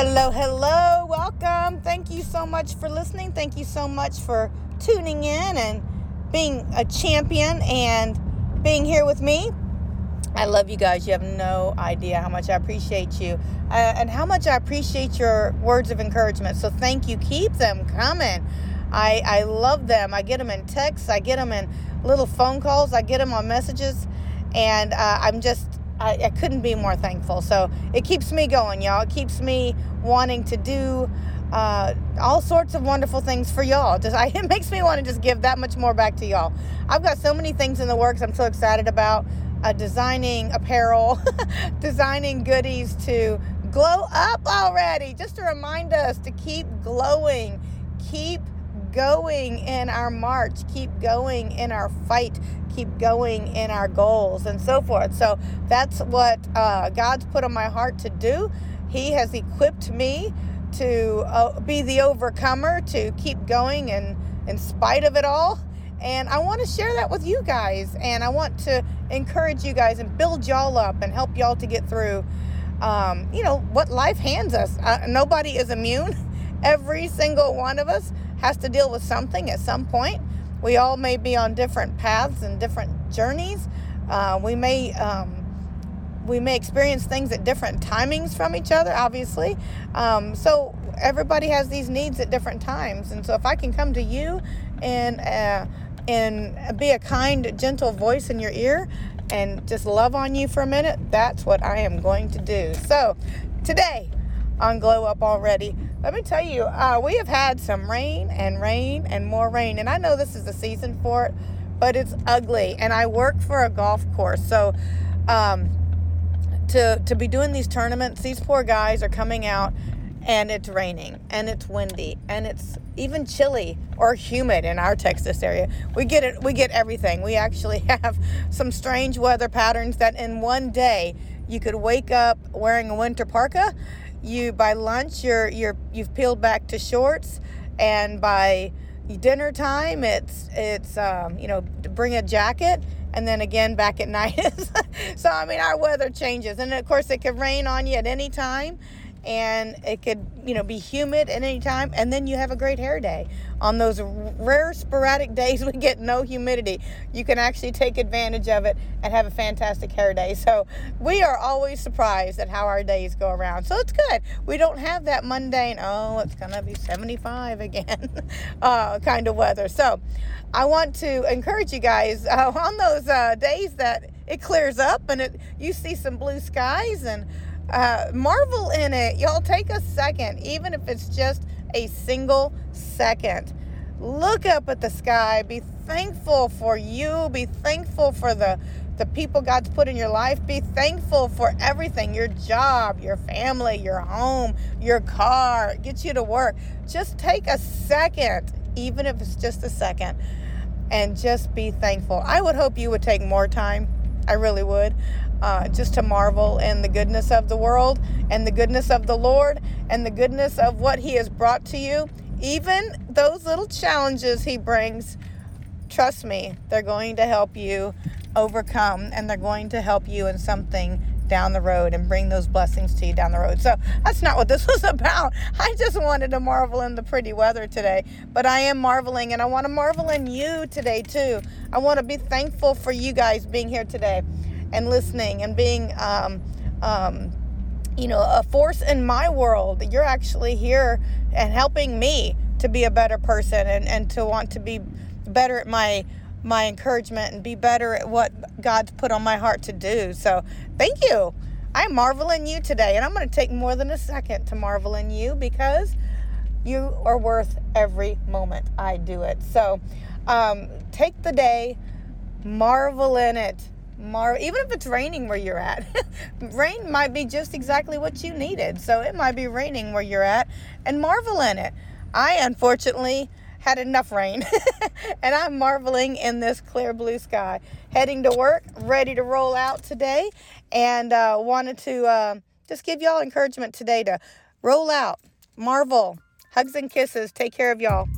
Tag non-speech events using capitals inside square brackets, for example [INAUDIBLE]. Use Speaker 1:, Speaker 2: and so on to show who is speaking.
Speaker 1: Hello, hello, welcome. Thank you so much for listening. Thank you so much for tuning in and being a champion and being here with me. I love you guys. You have no idea how much I appreciate you uh, and how much I appreciate your words of encouragement. So thank you. Keep them coming. I, I love them. I get them in texts, I get them in little phone calls, I get them on messages, and uh, I'm just I, I, couldn't be more thankful. So it keeps me going, y'all. It keeps me wanting to do uh, all sorts of wonderful things for y'all. Just I, [LAUGHS] it makes me want to just give that much more back to y'all. I've got so many things in the works. I'm so excited about uh, designing apparel, [LAUGHS] designing goodies to glow up already. Just to remind us to keep glowing, keep going in our march, keep going in our fight, keep going in our goals, and so forth. So that's what uh, God's put on my heart to do. He has equipped me to uh, be the overcomer, to keep going in spite of it all. And I want to share that with you guys. And I want to encourage you guys and build y'all up and help y'all to get through, um, you know, what life hands us. Uh, nobody is immune. [LAUGHS] Every single one of us has to deal with something at some point. We all may be on different paths and different journeys. Uh, we may um, we may experience things at different timings from each other, obviously. Um, so everybody has these needs at different times, and so if I can come to you and uh, and be a kind, gentle voice in your ear, and just love on you for a minute, that's what I am going to do. So today on Glow Up already. Let me tell you, uh, we have had some rain and rain and more rain, and I know this is the season for it, but it's ugly. And I work for a golf course, so um, to to be doing these tournaments, these poor guys are coming out, and it's raining and it's windy and it's even chilly or humid in our Texas area. We get it. We get everything. We actually [LAUGHS] have some strange weather patterns that in one day you could wake up wearing a winter parka you by lunch you're you're you've peeled back to shorts and by dinner time it's it's um, you know bring a jacket and then again back at [LAUGHS] night. So i mean our weather changes. And of course it could rain on you at any time and it could you know be humid at any time and then you have a great hair day. On those rare sporadic [LAUGHS] days we get no humidity. You can actually take advantage of it and have a fantastic hair day. So we are always surprised at how our days go around. So it's good. We don't have that mundane oh it's gonna be 75 again [LAUGHS] uh, kind of weather. So i want to encourage you guys uh, on those uh, days that it clears up and it you see some blue skies and uh, marvel in it. Y'all take a second, even if it's just a single second. Look up at the sky. Be thankful for you. Be thankful for the the people God's put in your life. Be thankful for everything your job, your family, your home, your car, get you to work. Just take a second, even if it's just a second, and just be thankful. I would hope you would take more time. I really would uh, just to marvel in the goodness of the world and the goodness of the Lord and the goodness of what He has brought to you. Even those little challenges He brings, trust me, they're going to help you overcome and they're going to help you in something down the road and bring those blessings to you down the road. So that's not what this [LAUGHS] was about. I just wanted to marvel in the pretty weather today, but I am marveling and I want to marvel in you today too. I want to be thankful for you guys being here today and listening and being, um, um, you know, a force in my world. You're actually here and helping me to be a better person and, and to want to be better at my my encouragement and be better at what God's put on my heart to do. So thank you. I marvel in you today, and I'm going to take more than a second to marvel in you because you are worth every moment I do it. So um, take the day, marvel in it, mar even if it's raining where you're at [LAUGHS] rain might be just exactly what you needed so it might be raining where you're at and marvel in it i unfortunately had enough rain. [LAUGHS] And i'm marveling in this clear blue sky. Heading to work ready to roll out today and uh, wanted to uh, just give y'all encouragement today to roll out. Marvel. Hugs and kisses. Take care of y'all